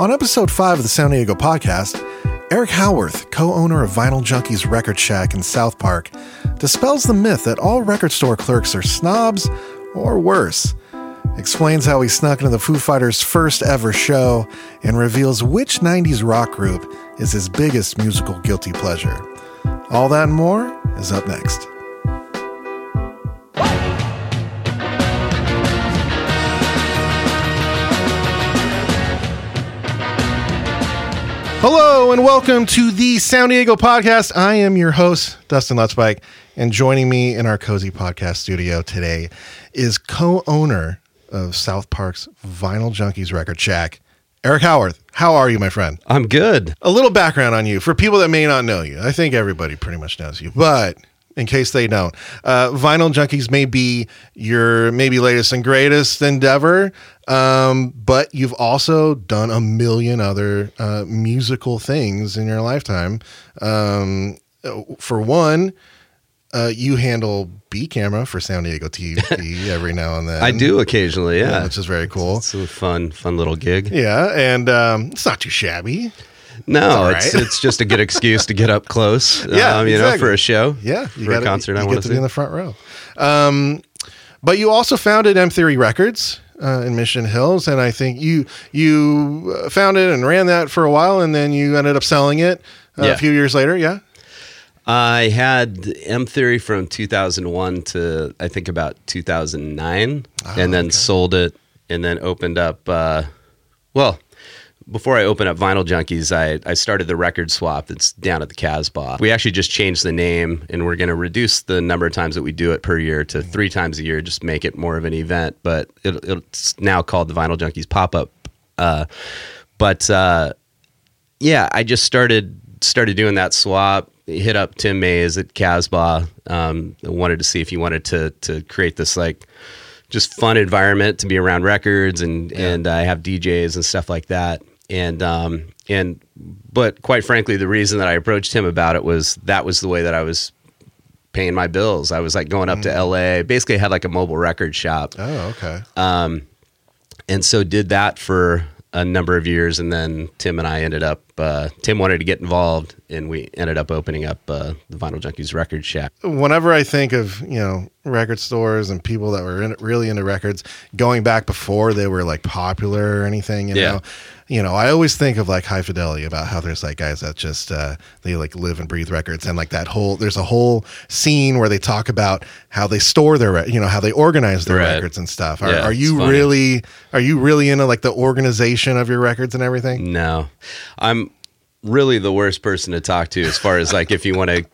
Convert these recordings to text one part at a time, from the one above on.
On episode 5 of the SoundDiego podcast, Eric Howarth, co owner of Vinyl Junkies Record Shack in South Park, dispels the myth that all record store clerks are snobs or worse, explains how he snuck into the Foo Fighters' first ever show, and reveals which 90s rock group is his biggest musical guilty pleasure. All that and more is up next. Hello and welcome to the SoundDiego podcast. I am your host, Dustin Lothspeich, and joining me in our cozy podcast studio today is co-owner of South Park's Vinyl Junkies Record Shack, Eric Howarth. How are you, my friend? I'm good. A little background on you for people that may not know you. I think everybody pretty much knows you, but in case they don't, uh, Vinyl Junkies may be your maybe latest and greatest endeavor, um, but you've also done a million other uh, musical things in your lifetime. Um, for one, uh, you handle B camera for SoundDiego TV every now and then. I do occasionally, yeah, which is very cool. It's a fun, fun little gig. Yeah, and um, it's not too shabby. No, It's it's, it's just a good excuse to get up close. Yeah, um, you know, for a show. Yeah, for a concert. I You want get to to be in the front row. Um, but you also founded M Theory Records uh, in Mission Hills, and I think you you uh, founded and ran that for a while, and then you ended up selling it uh, a few years later. Yeah. I had M Theory from 2001 to I think about 2009, Ah, and then sold it, and then opened up. Uh, well, before I open up Vinyl Junkies, I, I started the record swap that's down at the Casbah. We actually just changed the name, and we're going to reduce the number of times that we do it per year to three times a year, just make it more of an event. But it, it's now called the Vinyl Junkies Pop Up. Uh, but uh, yeah, I just started started doing that swap. Hit up Tim Mays at Casbah. Um, wanted to see if he wanted to to create this like just fun environment to be around records and and I have DJs and stuff like that. And um and but quite frankly, the reason that I approached him about it was that was the way that I was paying my bills. I was like going up to LA. Basically, had like a mobile record shop Oh, okay. Um, and so did that for a number of years and then tim and i ended up uh, tim wanted to get involved and we ended up opening up uh, the vinyl junkies record shack Whenever I think of you know record stores and people that were in, really into records, going back before they were like popular or anything, you Yeah. know, you know, I always think of like High Fidelity about how there's like guys that just uh, they like live and breathe records, and like that whole there's a whole scene where they talk about how they store their, you know, how they organize their Right. records and stuff. Are, Yeah, are you really are you really into like the organization of your records and everything? no i'm really the worst person to talk to as far as like if you want to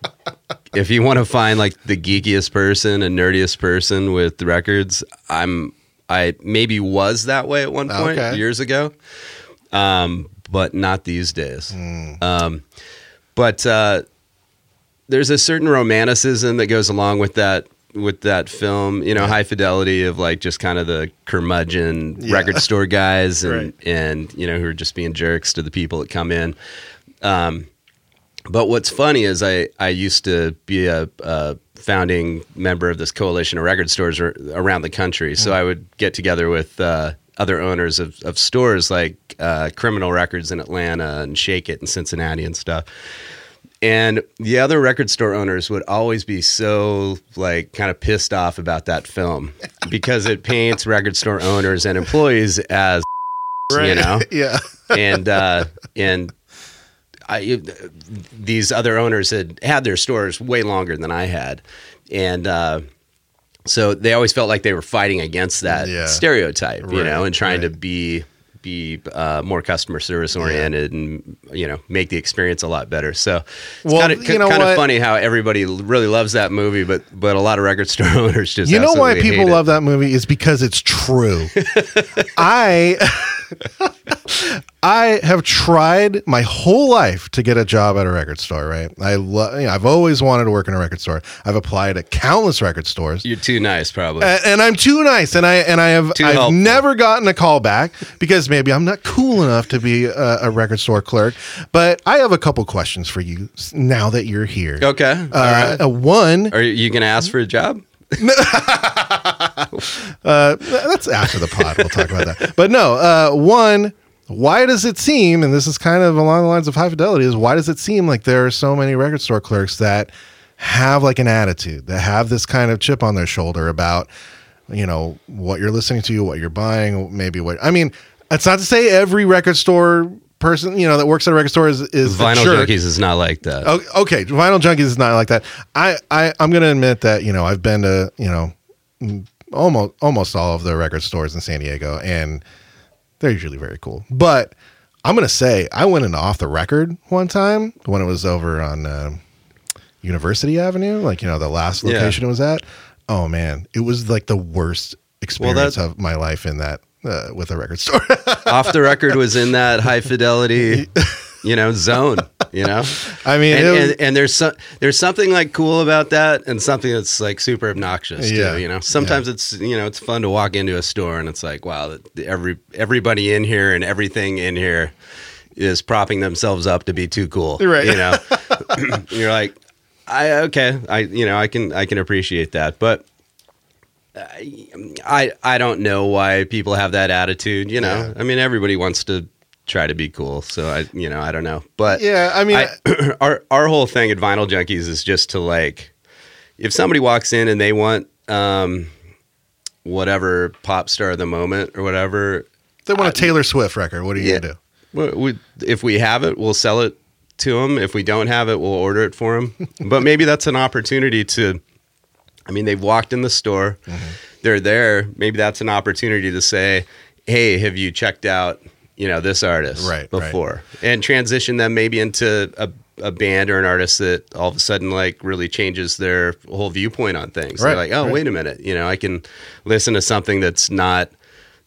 if you want to find like the geekiest person and nerdiest person with records i'm i maybe was that way at one point Okay. years ago um but not these days um but uh there's a certain romanticism that goes along with that with that film you know high fidelity of like just kind of the curmudgeon Yeah. record store guys and Right. and you know who are just being jerks to the people that come in um but what's funny is I, I used to be a, a founding member of this coalition of record stores ar- around the country. So I would get together with uh, other owners of, of stores like uh, Criminal Records in Atlanta and Shake It in Cincinnati and stuff. And the other record store owners would always be so like kind of pissed off about that film because it paints record store owners and employees as you know yeah. and uh, and I these other owners had had their stores way longer than I had, and uh, so they always felt like they were fighting against that Yeah. stereotype, you know, and trying to be be uh, more customer service oriented and you know make the experience a lot better. So it's Well, kind of you know kind what? of funny how everybody really loves that movie, but but a lot of record store owners just You know why people it. love that movie is because it's true. I I have tried my whole life to get a job at a record store. Right? I love. You know, I've always wanted to work in a record store. I've applied at countless record stores. You're too nice, probably. A- and I'm too nice, and I and I have Too I've helpful. never gotten a call back because maybe I'm not cool enough to be a, a record store clerk. But I have a couple questions for you now that you're here. okay, all Uh, right. uh, one, Are you going to ask for a job? uh, that's after the pod. We'll talk about that. But no, uh, one, why does it seem, and this is kind of along the lines of high fidelity, is why does it seem like there are so many record store clerks that have like an attitude, that have this kind of chip on their shoulder about, you know, what you're listening to, what you're buying, maybe what I mean, it's not to say every record store person, you know, that works at a record store is, is Vinyl. Junkies is not like that. O- Okay, Vinyl Junkies is not like that. I, I I'm gonna admit that you know I've been to you know almost almost all of the record stores in San Diego, and they're usually very cool. But I'm gonna say I went into Off the Record one time when it was over on uh, University Avenue, like you know the last Yeah. location it was at. Oh man, it was like the worst experience that- of my life in that uh, with a record store. Off the record was in that high fidelity, you know, zone. You know, I mean, and, was- and, and there's some there's something like cool about that, and something that's like super obnoxious. Yeah. too, you know. Sometimes it's you know it's fun to walk into a store and it's like wow, every everybody in here and everything in here is propping themselves up to be too cool. Right. You know, you're like, I okay, I you know I can I can appreciate that, but. I I don't know why people have that attitude. You know, Yeah. I mean, everybody wants to try to be cool, so I you know I don't know, but yeah, I mean, I, our our whole thing at Vinyl Junkies is just to like, if somebody walks in and they want um, whatever pop star of the moment or whatever, they want a Taylor Swift record. What are you Yeah. gonna do? we, we, if we have it, we'll sell it to them. If we don't have it, we'll order it for them. but maybe that's an opportunity to. I mean, they've walked in the store, Mm-hmm. they're there. Maybe that's an opportunity to say, "Hey, have you checked out, you know, this artist Right, right. before?" And transition them maybe into a, a band or an artist that all of a sudden like really changes their whole viewpoint on things. Right, They're like, "Oh, right. wait a minute, you know, I can listen to something that's not."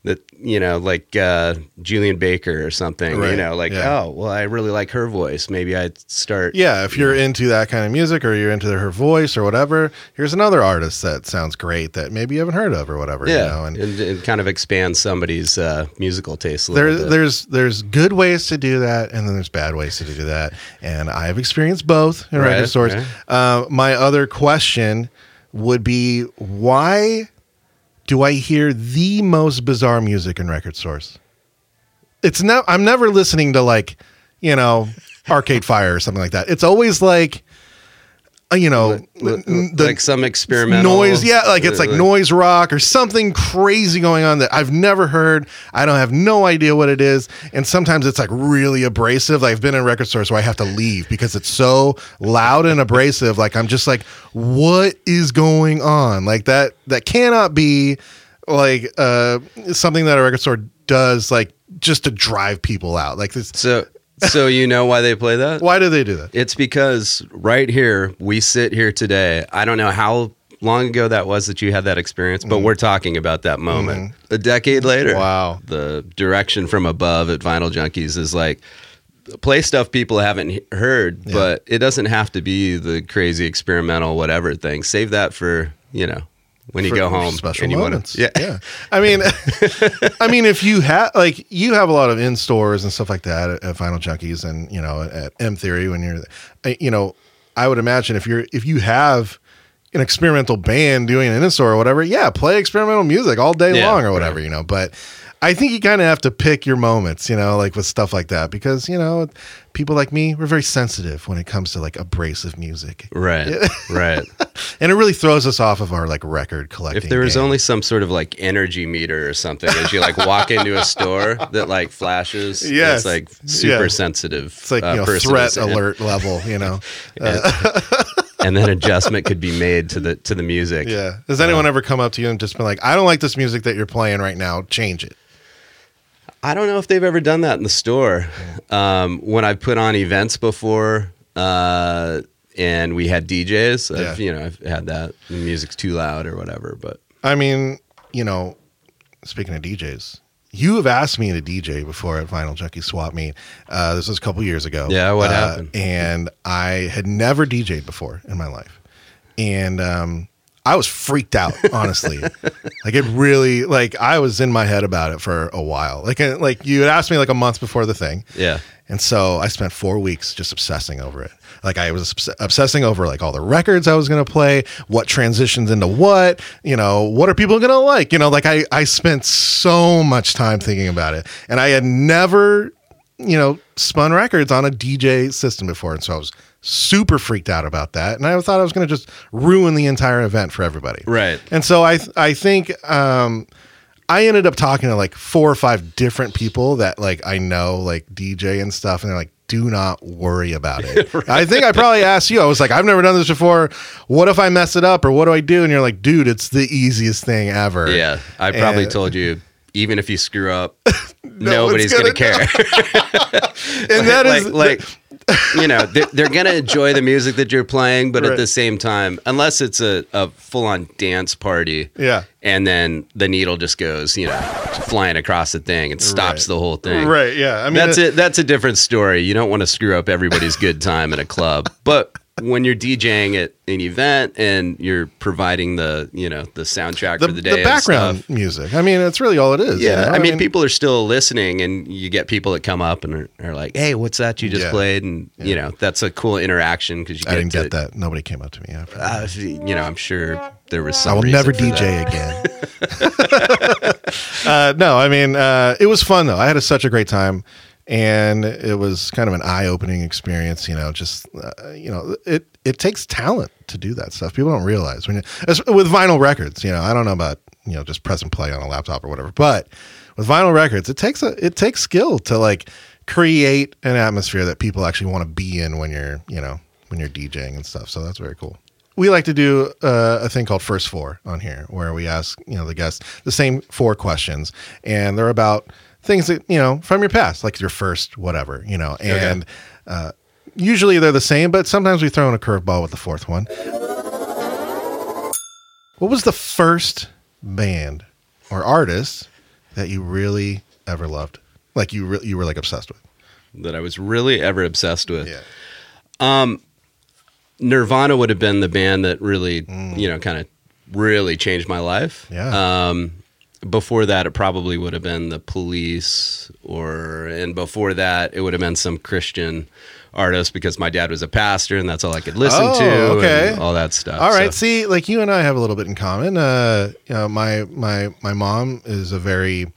That you know, like uh, Julien Baker or something. You know, like yeah. oh, well, I really like her voice. Maybe I'd start. Yeah, if you're into that kind of music or you're into her voice or whatever, here's another artist that sounds great that maybe you haven't heard of or whatever. yeah, you know? and and, and kind of expand somebody's uh, musical taste a there, little bit. there's there's good ways to do that, and then there's bad ways to do that, and I have experienced both in record stores. right. Uh, my other question would be why do I hear the most bizarre music in record stores? It's no, I'm never listening to like, you know, Arcade Fire or something like that. It's always like, you know, the like some experimental noise. Yeah, like it's like uh, noise rock or something crazy going on that I've never heard. I don't have no idea what it is, and sometimes it's like really abrasive. Like I've been in record stores where I have to leave because it's so loud and abrasive. Like I'm just like, what is going on? Like that. That cannot be like uh something that a record store does like just to drive people out. Like this. So, so you know why they play that? Why do they do that? It's because right here we sit here today. I don't know how long ago that was that you had that experience, but mm-hmm. we're talking about that moment. Mm-hmm. A decade later. Wow. The direction from above at Vinyl Junkies is like play stuff people haven't he- heard, but it doesn't have to be the crazy experimental whatever thing. Save that for, you know, when you go home special and you moments. yeah. yeah. I mean, I mean, if you have like you have a lot of in stores and stuff like that at, at Vinyl Junkies and you know at M Theory when you're, you know, I would imagine if you're if you have an experimental band doing an in store or whatever, yeah, play experimental music all day Yeah, long or whatever, you know. But I think you kind of have to pick your moments, you know, like with stuff like that because you know people like me we're very sensitive when it comes to like abrasive music. Right. Right. And it really throws us off of our like record collecting. If there was game. only some sort of like energy meter or something as you like walk into a store that like flashes, yeah, it's like super Yeah. sensitive. It's like uh, you know threat alert level, you know. and then adjustment could be made to the to the music. Yeah. Has anyone ever come up to you and just been like, "I don't like this music that you're playing right now. Change it." I don't know if they've ever done that in the store. Um, when I've put on events before, uh, and we had DJs, I've, Yeah. you know, I've had that. The music's too loud or whatever. But I mean, you know, speaking of DJs, you have asked me to DJ before at Vinyl Junkie Swap Meet. Uh, this was a couple years ago. Yeah, what Uh, happened? And I had never DJ'd before in my life, and um, I was freaked out, honestly. like it really, like I was in my head about it for a while. Like, uh, like you had asked me like a month before the thing, Yeah. and so I spent four weeks just obsessing over it. Like I was obs- obsessing over like all the records I was going to play, what transitions into what, you know, what are people going to like? You know, like I I spent so much time thinking about it, and I had never, you know, spun records on a DJ system before, and so I was super freaked out about that, and I thought I was going to just ruin the entire event for everybody. Right. And so I I think um I ended up talking to like four or five different people that like I know like DJ and stuff and they're like do not worry about it. I think I probably asked you. I was like I've never done this before. What if I mess it up or what do I do? And you're like dude, it's the easiest thing ever. Yeah. I probably And- told you, even if you screw up, nobody's gonna care. And that is like, like you know, they're, they're going to enjoy the music that you're playing, but Right. at the same time, unless it's a, a full on dance party, Yeah. and then the needle just goes, you know, flying across the thing and stops Right. the whole thing. Right, yeah. I mean that's it-. That's a different story. You don't want to screw up everybody's good time at a club, but when you're DJing at an event and you're providing the, you know, the soundtrack the, for the day, the background music. I mean, it's really all it is. you yeah, know? I, mean, people are still listening, and you get people that come up and are, are like, "Hey, what's that you just Yeah. played?" And you know, that's a cool interaction because you I didn't to, get that. Nobody came up to me after. that. Uh, you know, I'm sure there was. Some I will never. DJ again. uh, no, I mean, uh, it was fun though. I had a, such a great time, and it was kind of an eye-opening experience. You know, just uh, you know, it it takes talent to do that stuff. People don't realize when you, with vinyl records. You know, I don't know about you know just press and play on a laptop or whatever, but with vinyl records, it takes a it takes skill to like create an atmosphere that people actually want to be in when you're you know when you're DJing and stuff. So that's very cool we like to do uh, a thing called first four on here where we ask you know the guests the same four questions and they're about things that you know from your past like your first whatever you know and uh, usually they're the same but sometimes we throw in a curveball with the fourth one. What was the first band or artist that you really ever loved? Like you re- you were like obsessed with? That I was really ever obsessed with. yeah Nirvana would have been the band that really, you know, kind of really changed my life. Mm. Yeah. Um, before that, it probably would have been the Police, or and before that, it would have been some Christian artist because my dad was a pastor, and that's all I could listen Oh, to. okay. and all that stuff. All right. So- See, like you and I have a little bit in common. Uh, you know, my my my mom is a very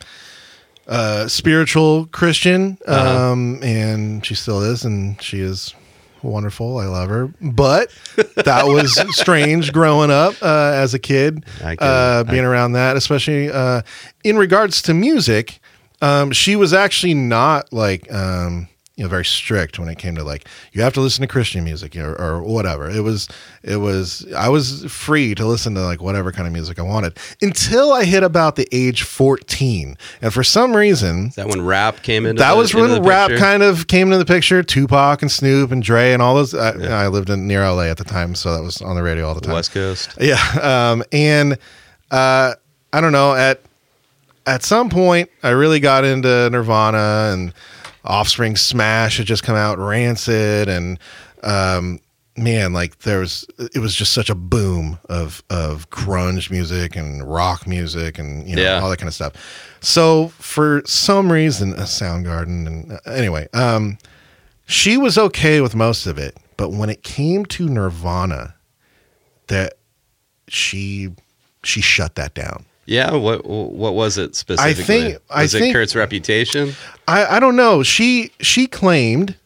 uh, spiritual Christian, Uh-huh. um, and she still is, and she is wonderful. I love her, but that was strange growing up uh, as a kid, I uh, being around that, especially uh, in regards to music. Um, she was actually not like um, you know very strict when it came to like you have to listen to Christian music or, or whatever. It was it was I was free to listen to like whatever kind of music I wanted until I hit about the age fourteen, and for some reason Is that when rap came in. that the- was when rap picture? kind of came into the picture. Tupac and Snoop and Dre and all those. I, I lived in near LA at the time, so that was on the radio all the time. West Coast. Yeah, um, and uh, I don't know. At at some point, I really got into Nirvana and Offspring Smash had just come out, Rancid, and um, man, like there was, it was just such a boom of of grunge music and rock music and you know Yeah. all that kind of stuff. So for some reason, a Soundgarden and uh, anyway, um, she was okay with most of it, but when it came to Nirvana, that she she shut that down. Yeah. What What was it specifically? think- I was it think- Kurt's reputation? I, I don't know. She she claimed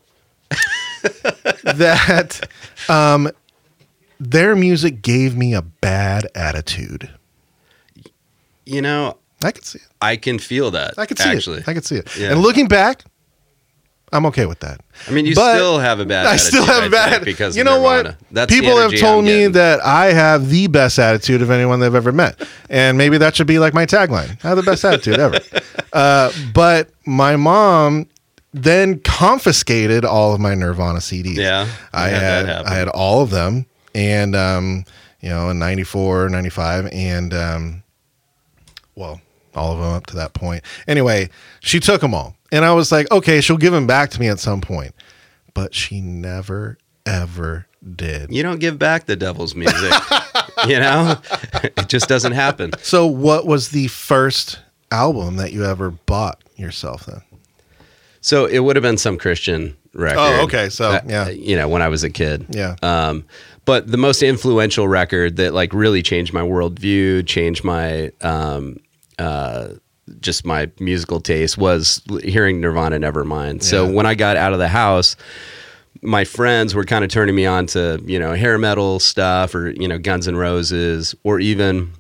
that um, their music gave me a bad attitude. You know, I can see it. I can feel that. I can see actually. it. I could see it. Yeah. And looking back, I'm okay with that. I mean, you But still have a bad. I still have I bad because you know Nirvana. what? That's People have told me that I have the best attitude of anyone they've ever met, and maybe that should be like my tagline: "I have the best attitude ever." Uh, but my mom then confiscated all of my Nirvana CDs. Yeah, I I had had. I had all of them, and um, you know, in 94, 95, and um, well, all of them up to that point. Anyway, she took them all. And I was like, okay, she'll give them back to me at some point. But she never, ever did. You don't give back the devil's music. you know, it just doesn't happen. So, what was the first album that you ever bought yourself then? So it would have been some Christian record. Oh, okay. So, Uh, yeah. you know, when I was a kid. Yeah. Um, but the most influential record that like really changed my worldview, changed my um, uh, just my musical taste was hearing Nirvana Nevermind. So when I got out of the house, my friends were kind of turning me on to you know hair metal stuff or you know Guns N' Roses or even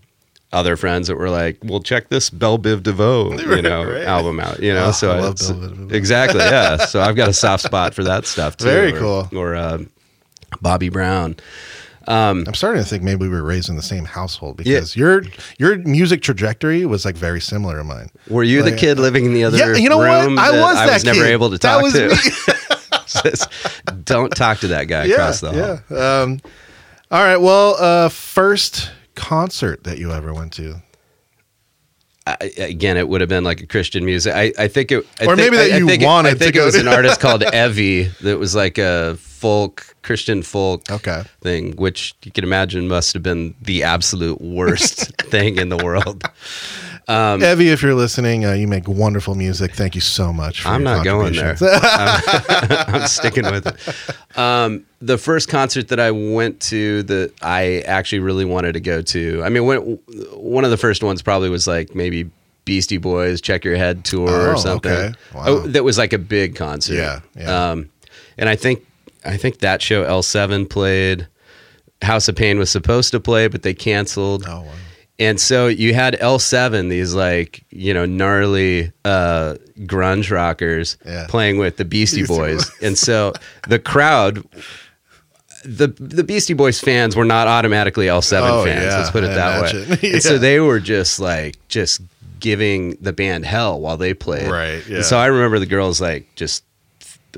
other friends that were like, "Well, check this Belle Biv DeVoe, you know, Right. album out." You know, Oh, so I love Belle exactly, yeah. So I've got a soft spot for that stuff too. Very or- cool. Or uh, Bobby Brown. I'm starting to think maybe we were raised in the same household because your your music trajectory was like very similar to mine. Were you the kid living in the other Yeah, you know what? room? I that was I that was never able to That talk was to. Don't talk to that guy Yeah, across the hall. yeah. Um, all right. Well, uh, first concert that you ever went to, I, again, it would have been like a Christian music. I, I think it, I Or think- maybe that I, I you it- wanted I to think go it was to. an artist called Evie that was like a folk Christian folk Okay. thing, which you can imagine must have been the absolute worst thing in the world. Um, Evie, if you're listening, uh, you make wonderful music. Thank you so much. For I'm not going there. I'm, I'm sticking with it. Um, the first concert that I went to that I actually really wanted to go to. I mean, when, one of the first ones probably was like maybe Beastie Boys, Check Your Head tour Oh, or something. okay. Wow. Oh, that was like a big concert. Yeah, yeah. Um, and I think I think that show L7 played. House of Pain was supposed to play, but they canceled. oh, wow. And so you had L7, these like, you know, gnarly uh, grunge rockers Yeah. playing with the Beastie, Beastie Boys. Boys. and so the crowd, the the Beastie Boys fans were not automatically L7 Oh, fans. yeah, let's put it I that imagine. way. Yeah. And so they were just like, just giving the band hell while they played. Right, yeah. And so I remember the girls like just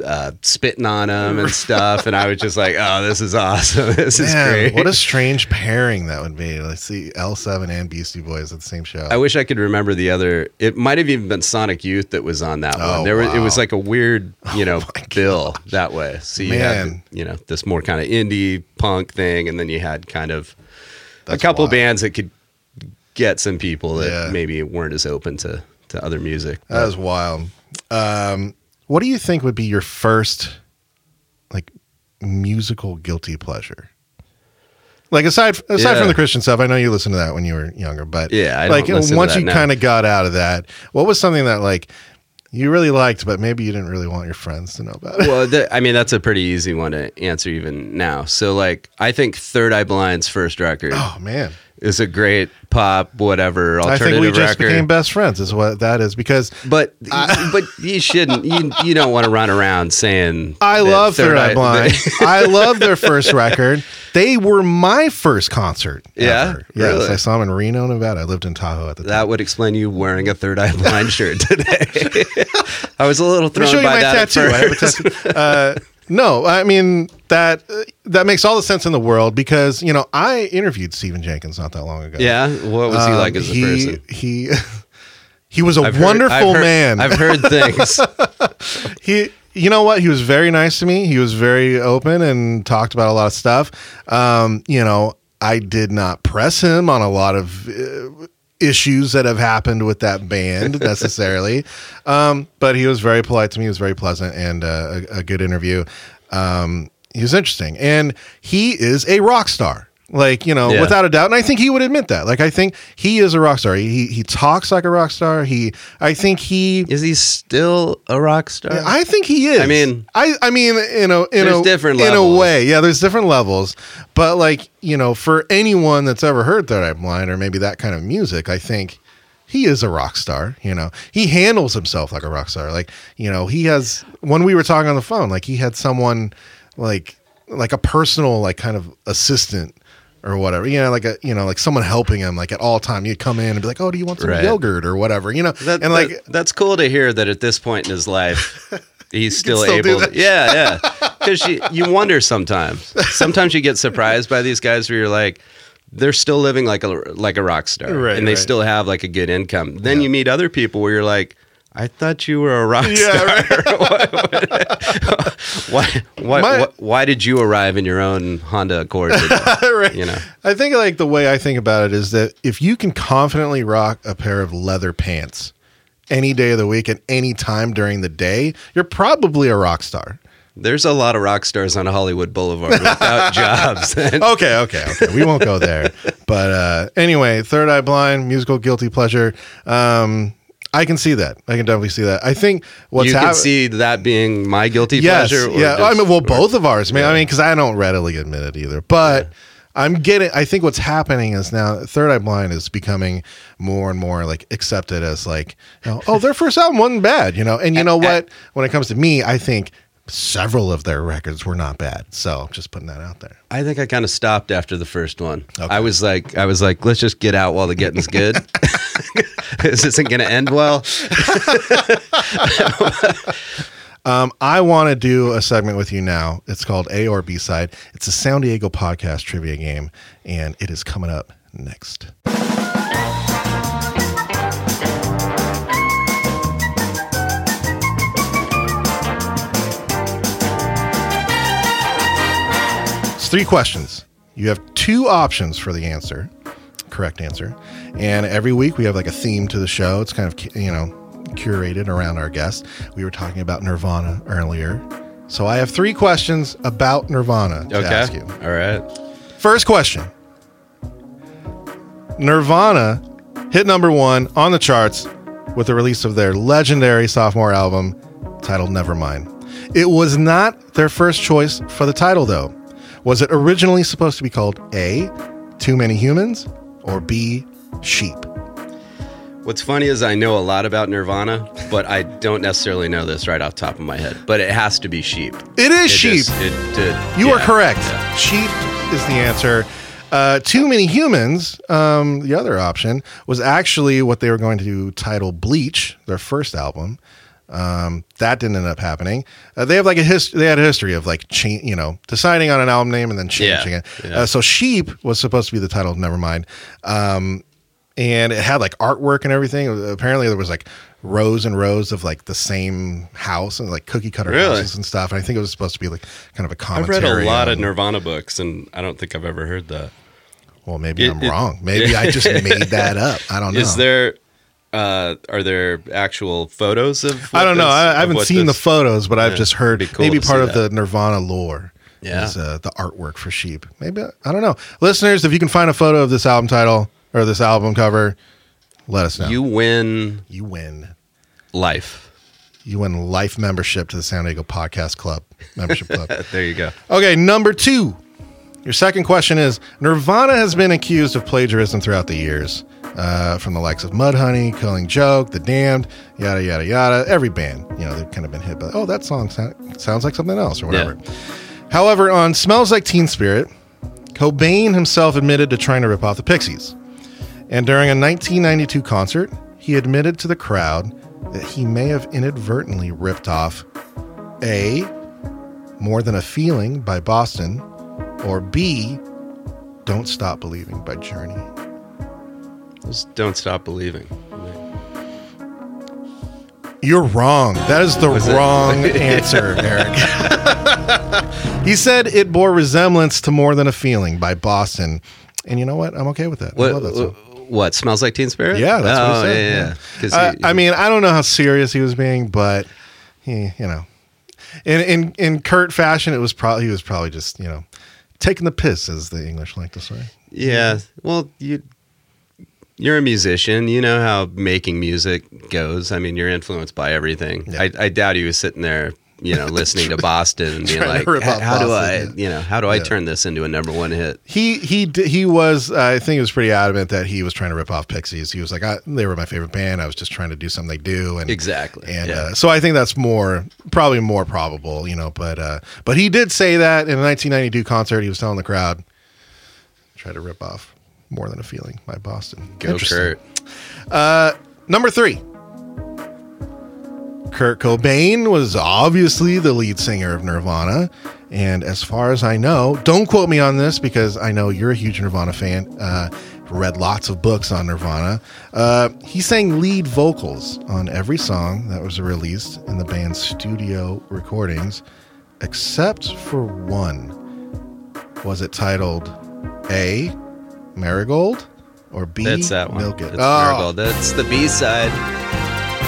uh, spitting on them and stuff. And I was just like, oh, this is awesome. This is Man, great. what a strange pairing that would be. Let's see L7 and Beastie Boys at the same show. I wish I could remember the other. It might have even been Sonic Youth that was on that Oh, one. There was, it was like a weird, you know, my bill that way. So you Man. had, you know, this more kind of indie punk thing, and then you had kind of That's a couple wild. bands that could get some people that Yeah. maybe weren't as open to to other music. That was wild. Um, what do you think would be your first like musical guilty pleasure? Like aside aside Yeah. from the Christian stuff, I know you listened to that when you were younger, but Yeah, I like once you kind of got out of that, what was something that like you really liked, but maybe you didn't really want your friends to know about it? well, th- I mean, that's a pretty easy one to answer even now. So, like, I think Third Eye Blind's first record Oh man, is a great pop, whatever I think we just record. became best friends. Is what that is because But but you shouldn't. You you don't want to run around saying I love Third Eye Blind. I love their first record. They were my first concert. Yeah? ever. Yes, Really? I saw them in Reno, Nevada. I lived in Tahoe at the time. that would explain you wearing a Third Eye Blind shirt today. I was a little thrown by that at tattoo. I have a first. Uh, no, I mean that uh, that makes all the sense in the world because you know I interviewed Stephan Jenkins not that long ago. Yeah, what was he Um, like as a he, person? He he was a I've heard- wonderful I've heard- man. I've heard things. he you know what he was very nice to me he was very open and talked about a lot of stuff um you know i did not press him on a lot of uh, issues that have happened with that band necessarily. Um but he was very polite to me. He was very pleasant and uh, a, a good interview. Um he was interesting. And he is a rock star like you know Yeah. without a doubt and i think he would admit that like i think he is a rock star he he talks like a rock star he i think he Is he still a rock star? I think he is. I mean- I I mean, you know, in a different in levels. a way, yeah. There's different levels, but like you know, for anyone that's ever heard Third Eye Blind or maybe that kind of music, I think he is a rock star. You know, he handles himself like a rock star. Like you know, he has when we were talking on the phone, like he had someone like like a personal like kind of assistant. Or whatever, you know, like a you know, like someone helping him, like at all time. You'd come in and be like, "Oh, do you want some Right. yogurt or whatever?" You know, That- and like that- that's cool to hear that at this point in his life, he's still, still able. To, yeah, yeah. Because you you wonder sometimes. Sometimes you get surprised by these guys where you're like, they're still living like a like a rock star, Right, and they right. still have like a good income. Then you meet other people where you're like. I thought you were a rock Yeah, star. why, why, My- why, why did you arrive in your own Honda Accord? Right. You know. I think like the way I think about it is that if you can confidently rock a pair of leather pants any day of the week at any time during the day, you're probably a rock star. There's a lot of rock stars on Hollywood Boulevard without jobs. Okay, okay, okay. We won't go there. But uh, anyway, Third Eye Blind, musical guilty pleasure. Um, I can see that. I can definitely see that. I think what's happening. you can hap- see that being my guilty yes, pleasure. yeah. just- I mean, well, or- both of ours. Man, I mean, because I don't readily admit it either. But I'm getting. I think what's happening is now Third Eye Blind is becoming more and more like accepted as like, you know, oh, their first album wasn't bad, you know. And you know what? When it comes to me, I think several of their records were not bad. So just putting that out there. I think I kind of stopped after the first one. I was like, I was like, let's just get out while the getting's good. this isn't going to end well. Um, I want to do a segment with you now. It's called A or B side. It's a SoundDiego podcast trivia game, and it is coming up next. It's three questions. You have two options for the answer, correct answer. And every week we have like a theme to the show. It's kind of, you know, curated around our guests. We were talking about Nirvana earlier. So I have three questions about Nirvana to Okay. ask you. All right. First question Nirvana hit number one on the charts with the release of their legendary sophomore album titled Nevermind. It was not their first choice for the title, though. Was it originally supposed to be called A, Too Many Humans, or B, Sheep? What's funny is I know a lot about Nirvana, but I don't necessarily know this right off the top of my head. But it has to be sheep. It is It Sheep. is- it did. You are yeah. correct. Sheep is the answer. Uh, Too Many Humans, um, the other option, was actually what they were going to title Bleach, their first album. Um, that didn't end up happening. Uh, they have like a his- they had a history of like cha- you know deciding on an album name and then changing Yeah, it. yeah. Uh, so Sheep was supposed to be the title of Nevermind. Um, and it had like artwork and everything. Apparently, there was like rows and rows of like the same house and like cookie cutter Really? houses and stuff. And I think it was supposed to be like kind of a I've commentary. read a lot of Nirvana books, and I don't think I've ever heard that. Well, maybe It- I'm it- wrong. Maybe I just made that up. I don't know. Is there? Uh, are there actual photos of? I don't know. this- I, I haven't seen the photos, but I've Yeah, just heard cool maybe part of the. Nirvana lore. Yeah. is uh, the artwork for Sheep. Maybe I don't know. Listeners, if you can find a photo of this album title or this album cover, let us know. You win you win. life. You win life membership to the SoundDiego Podcast Club membership club. There you go. Okay, number two. Your second question is Nirvana has been accused of plagiarism throughout the years, uh, from the likes of Mudhoney, Killing Joke, The Damned, yada yada yada. Every band, you know, they've kind of been hit by, oh, that song sound, sounds like something else or whatever. However, on Smells Like Teen Spirit, Cobain himself admitted to trying to rip off the Pixies, and during a 1992 concert, he admitted to the crowd that he may have inadvertently ripped off a more Than a Feeling by Boston, or B, Don't Stop Believing by Journey. Just don't stop believing. You're wrong. That is the Was wrong answer, Eric. he said it bore resemblance to More Than a Feeling by Boston. And you know what? I'm okay with that. I What, love that song. what smells like Teen Spirit? Yeah, that's what oh, he said. yeah, yeah. yeah. Uh, he- I mean, I don't know how serious he was being, but he, you know, in in in Kurt fashion, it was probably he was probably just you know taking the piss, as the English like to say. Yeah. Well, you you're a musician. You know how making music goes. I mean, you're influenced by everything. Yeah. I, I doubt he was sitting there, you know, listening to Boston and being like, "How do I, you know, how do I Yeah. turn this into a number one hit?" He he he was. Uh, I think he was pretty adamant that he was trying to rip off Pixies. He was like, I, they were my favorite band. I was just trying to do something they do, and Exactly. And yeah. uh, so I think that's more probably more probable, you know. But uh, but he did say that in a 1992 concert, he was telling the crowd, try to rip off more than a feeling by Boston. Go. Kurt. Number three. Kurt Cobain was obviously the lead singer of Nirvana. And as far as I know, don't quote me on this because I know you're a huge Nirvana fan. Uh, read lots of books on Nirvana. Uh, he sang lead vocals on every song that was released in the band's studio recordings, except for one. Was it titled A, Marigold, or B, That's that one. Milk It? It's Oh, Marigold. That's the B side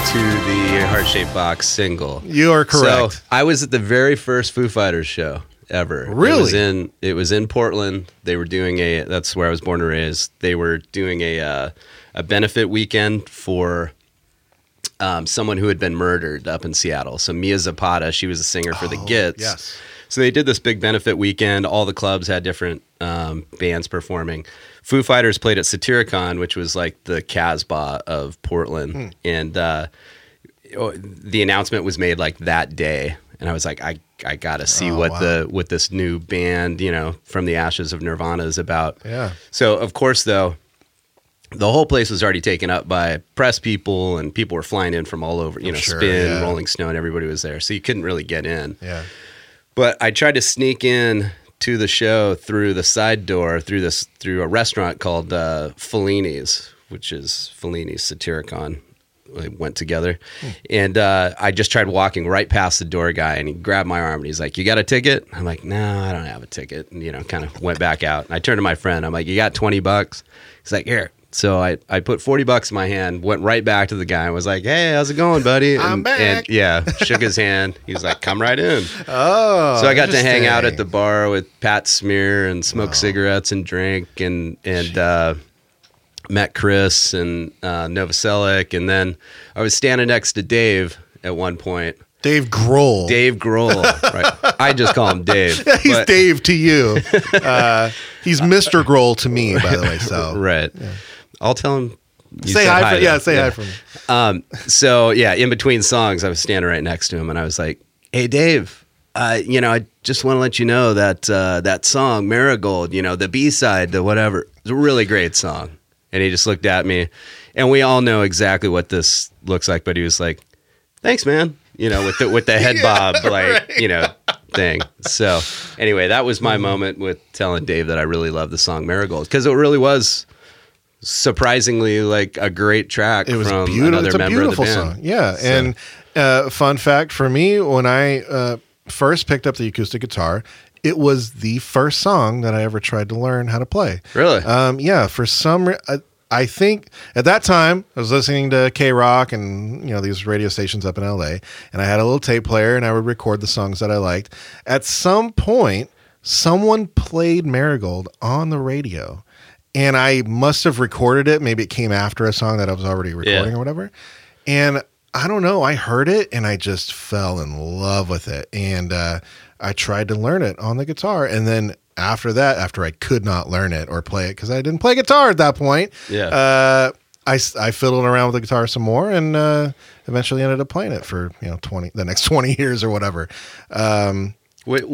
to the Heart Shaped Box single. you are correct. So I was at the very first Foo Fighters show ever. It Really? was in it was in Portland. They were doing a that's where I was born and raised. They were doing a uh, a benefit weekend for um, someone who had been murdered up in Seattle. So Mia Zapata, she was a singer for the Oh, Gits. yes. So they did this big benefit weekend. All the clubs had different um, bands performing. Foo Fighters played at Satyricon, which was like the Casbah of Portland, Hmm. and uh, oh, the announcement was made like that day. And I was like, I, I gotta see Oh, what wow. the what this new band, you know, from the ashes of Nirvana is about. Yeah. So of course, though, the whole place was already taken up by press people, and people were flying in from all over. You know, Sure, Spin, yeah. Rolling Stone, and everybody was there, so you couldn't really get in. Yeah. But I tried to sneak in to the show through the side door through this through a restaurant called uh, Fellini's, which is Fellini's Satyricon. They went together, and uh, I just tried walking right past the door guy, and he grabbed my arm and he's like, "You got a ticket?" I'm like, "No, I don't have a ticket." And you know, kind of went back out. And I turned to my friend. I'm like, "You got twenty bucks?" He's like, "Here." So I, I put 40 bucks in my hand, went right back to the guy and was like, Hey, how's it going, buddy? And, I'm back. And yeah, shook his hand. He's like, Come right in. Oh. So I got to hang out at the bar with Pat Smear and smoke cigarettes and drink and and uh, met Chris and uh, Novoselic, and then I was standing next to Dave at one point. Dave Grohl. Dave Grohl, right? I just call him Dave. He's but- Dave to you. Uh, he's Mr. Grohl to me, by the way. So right? I'll tell him. say said hi. for, yeah, say hi for me. Um, so yeah, in between songs, I was standing right next to him, and I was like, "Hey, Dave, uh, you know, I just want to let you know that uh, that song, Marigold, you know, the B side, the whatever, it's a really great song." And he just looked at me, and we all know exactly what this looks like, but he was like, "Thanks, man," you know, with the with the head Yeah, bob, like right. you know. Thing. So, anyway, that was my moment with telling Dave that I really love the song Marigold because it really was surprisingly like a great track It was from beautiful. another It's a member beautiful of the band. song. Yeah. So- And uh, fun fact for me, when I uh, first picked up the acoustic guitar, it was the first song that I ever tried to learn how to play. Really? Um, yeah. For some, re- I, I think at that time I was listening to K Rock and you know these radio stations up in LA, and I had a little tape player and I would record the songs that I liked. At some point, someone played Marigold on the radio, and I must have recorded it. Maybe it came after a song that I was already recording Yeah. or whatever. And I don't know. I heard it and I just fell in love with it. And uh, I tried to learn it on the guitar. And then after that, after I could not learn it or play it because I didn't play guitar at that point, Yeah. uh, I, I fiddled around with the guitar some more and uh, eventually ended up playing it for you know twenty the next twenty years or whatever. Um, With,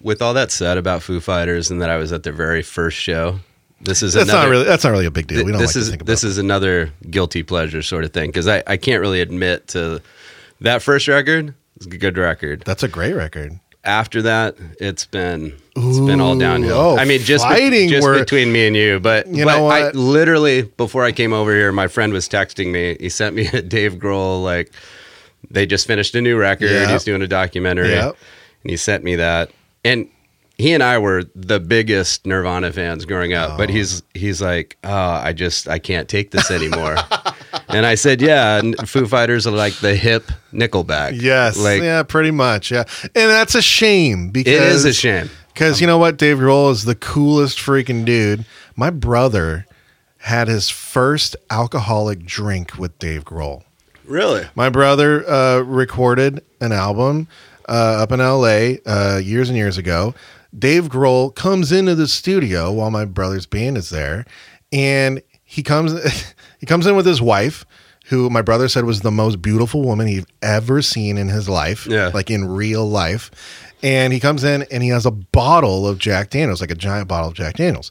with all that said about Foo Fighters and that I was at their very first show, this is that's another, not really that's not really a big deal. We don't this like is to think about. this is another guilty pleasure sort of thing because I, I can't really admit to that first record. It's a good record. that's a great record. After that, it's been it's been all Ooh, downhill. oh, I mean, just fighting just were- between me and you, but You but know I what? literally before I came over here, my friend was texting me. He sent me a Dave Grohl like they just finished a new record. Yep. He's doing a documentary, Yep. and he sent me that. And he and I were the biggest Nirvana fans growing up, but he's he's like, oh, I just I can't take this anymore. and I said, yeah, Foo Fighters are like the hip Nickelback. Yes, like yeah, pretty much, yeah, and that's a shame because it is a shame. Because you know what, Dave Grohl is the coolest freaking dude. My brother had his first alcoholic drink with Dave Grohl. Really? My brother uh, recorded an album uh, up in LA uh, years and years ago. Dave Grohl comes into the studio while my brother's band is there, and he comes he comes in with his wife, who my brother said was the most beautiful woman he'd ever seen in his life, Yeah. like in real life. And he comes in and he has a bottle of Jack Daniels, like a giant bottle of Jack Daniels.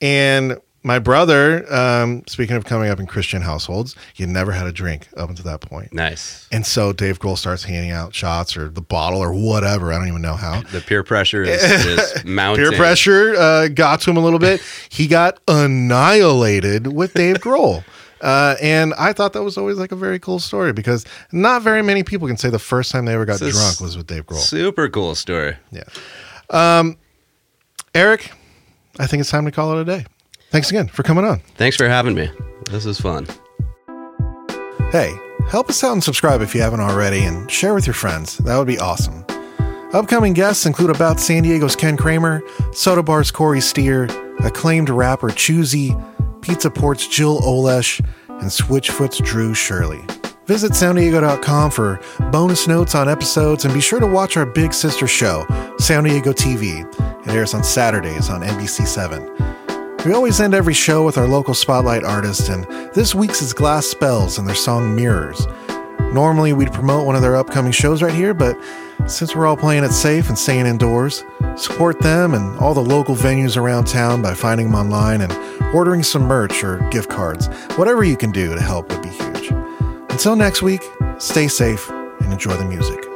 And my brother, um, speaking of coming up in Christian households, he never had a drink up until that point. Nice. And so Dave Grohl starts handing out shots or the bottle or whatever. I don't even know how. The peer pressure is, is mounting. Peer pressure uh, got to him a little bit. He got annihilated with Dave Grohl. Uh, and I thought that was always like a very cool story because not very many people can say the first time they ever got is drunk was with Dave Grohl. Super cool story. Yeah. Um, Eric, I think it's time to call it a day. Thanks again for coming on. Thanks for having me. This is fun. Hey, help us out and subscribe if you haven't already and share with your friends. That would be awesome. Upcoming guests include About San Diego's Ken Kramer, Soda Bar's Corey Steer, acclaimed rapper Choosey, Pizza Port's Jill Olesh, and Switchfoot's Drew Shirley. Visit sounddiego.com for bonus notes on episodes and be sure to watch our big sister show, SoundDiego TV. It airs on Saturdays on NBC7. We always end every show with our local spotlight artist, and this week's is Glass Spells and their song Mirrors. Normally, we'd promote one of their upcoming shows right here, but since we're all playing it safe and staying indoors, support them and all the local venues around town by finding them online and ordering some merch or gift cards. Whatever you can do to help would be huge. Until next week, stay safe and enjoy the music.